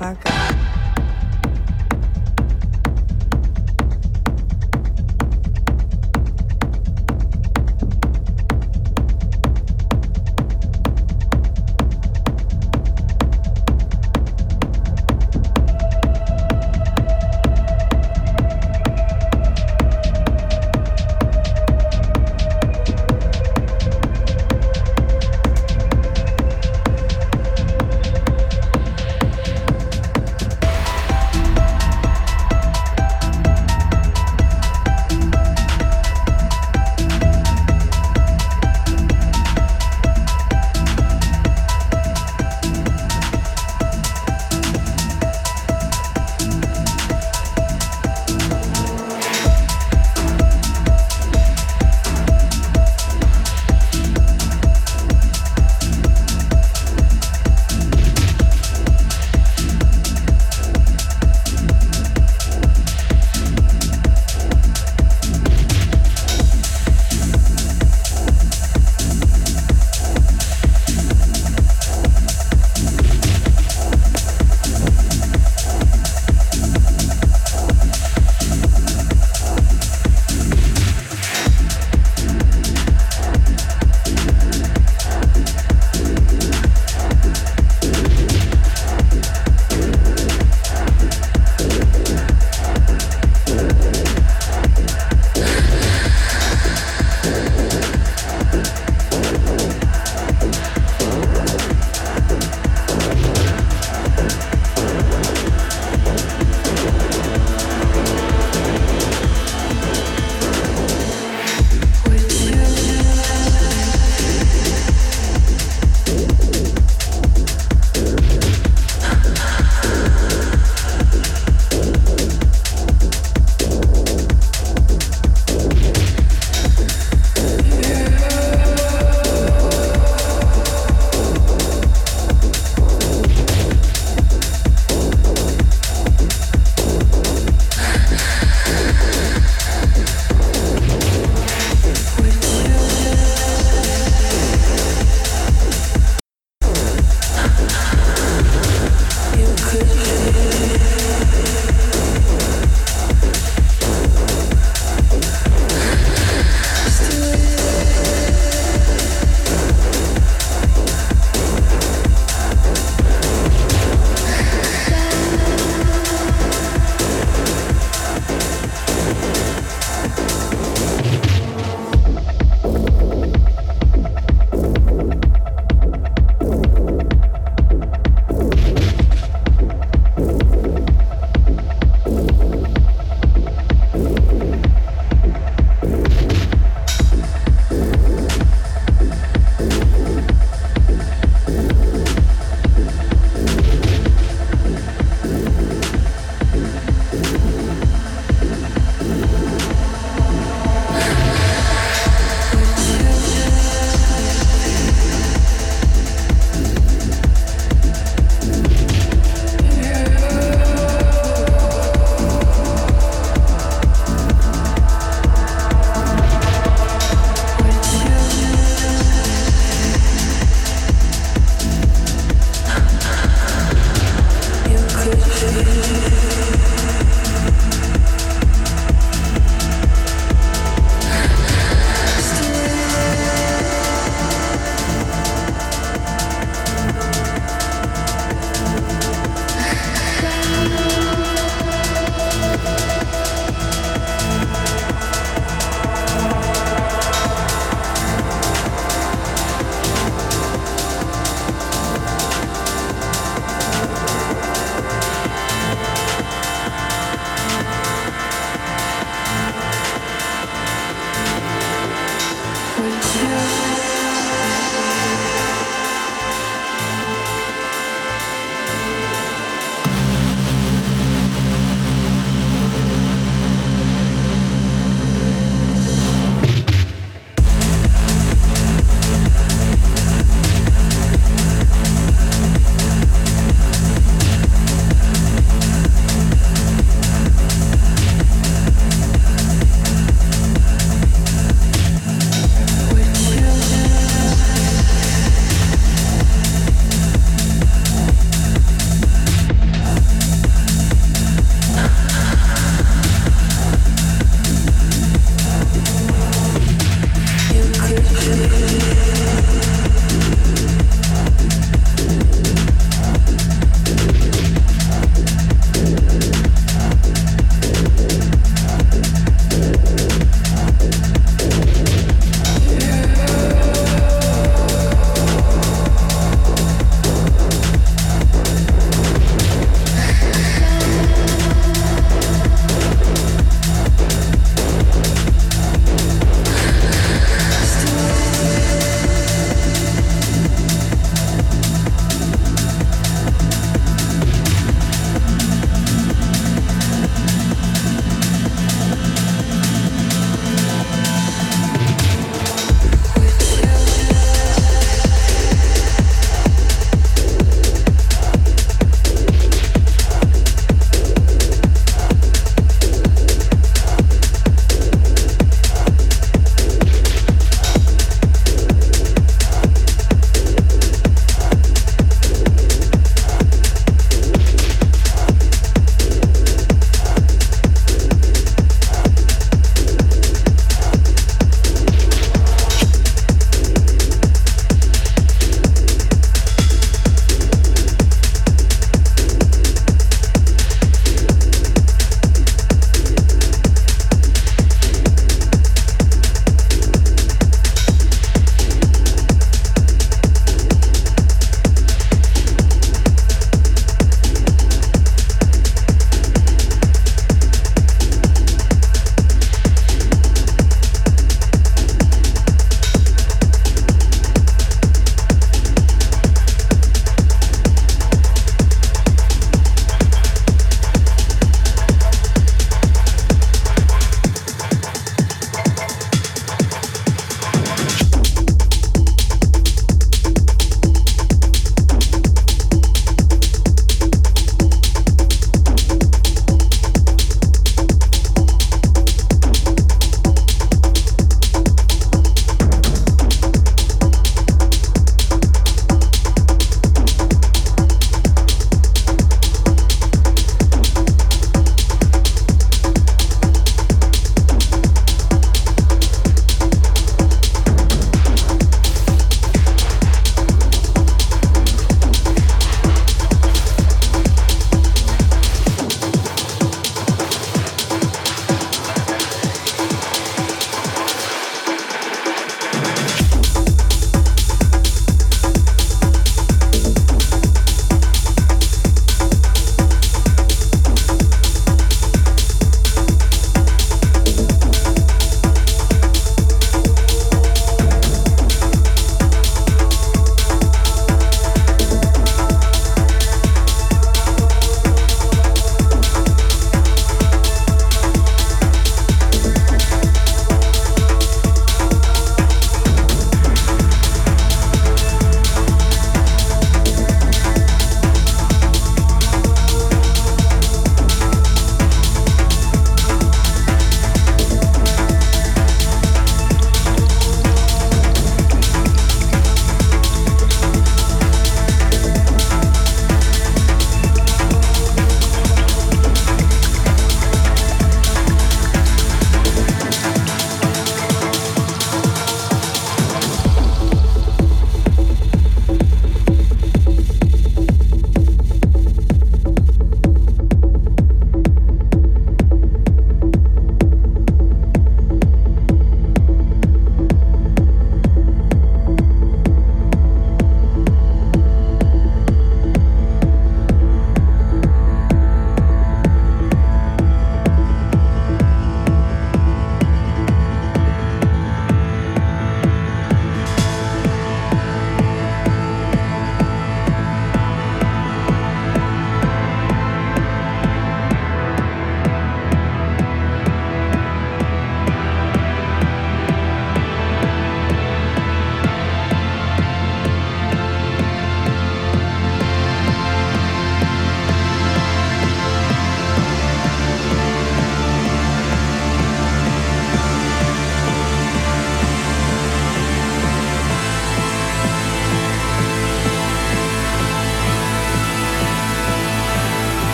пока.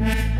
Bye.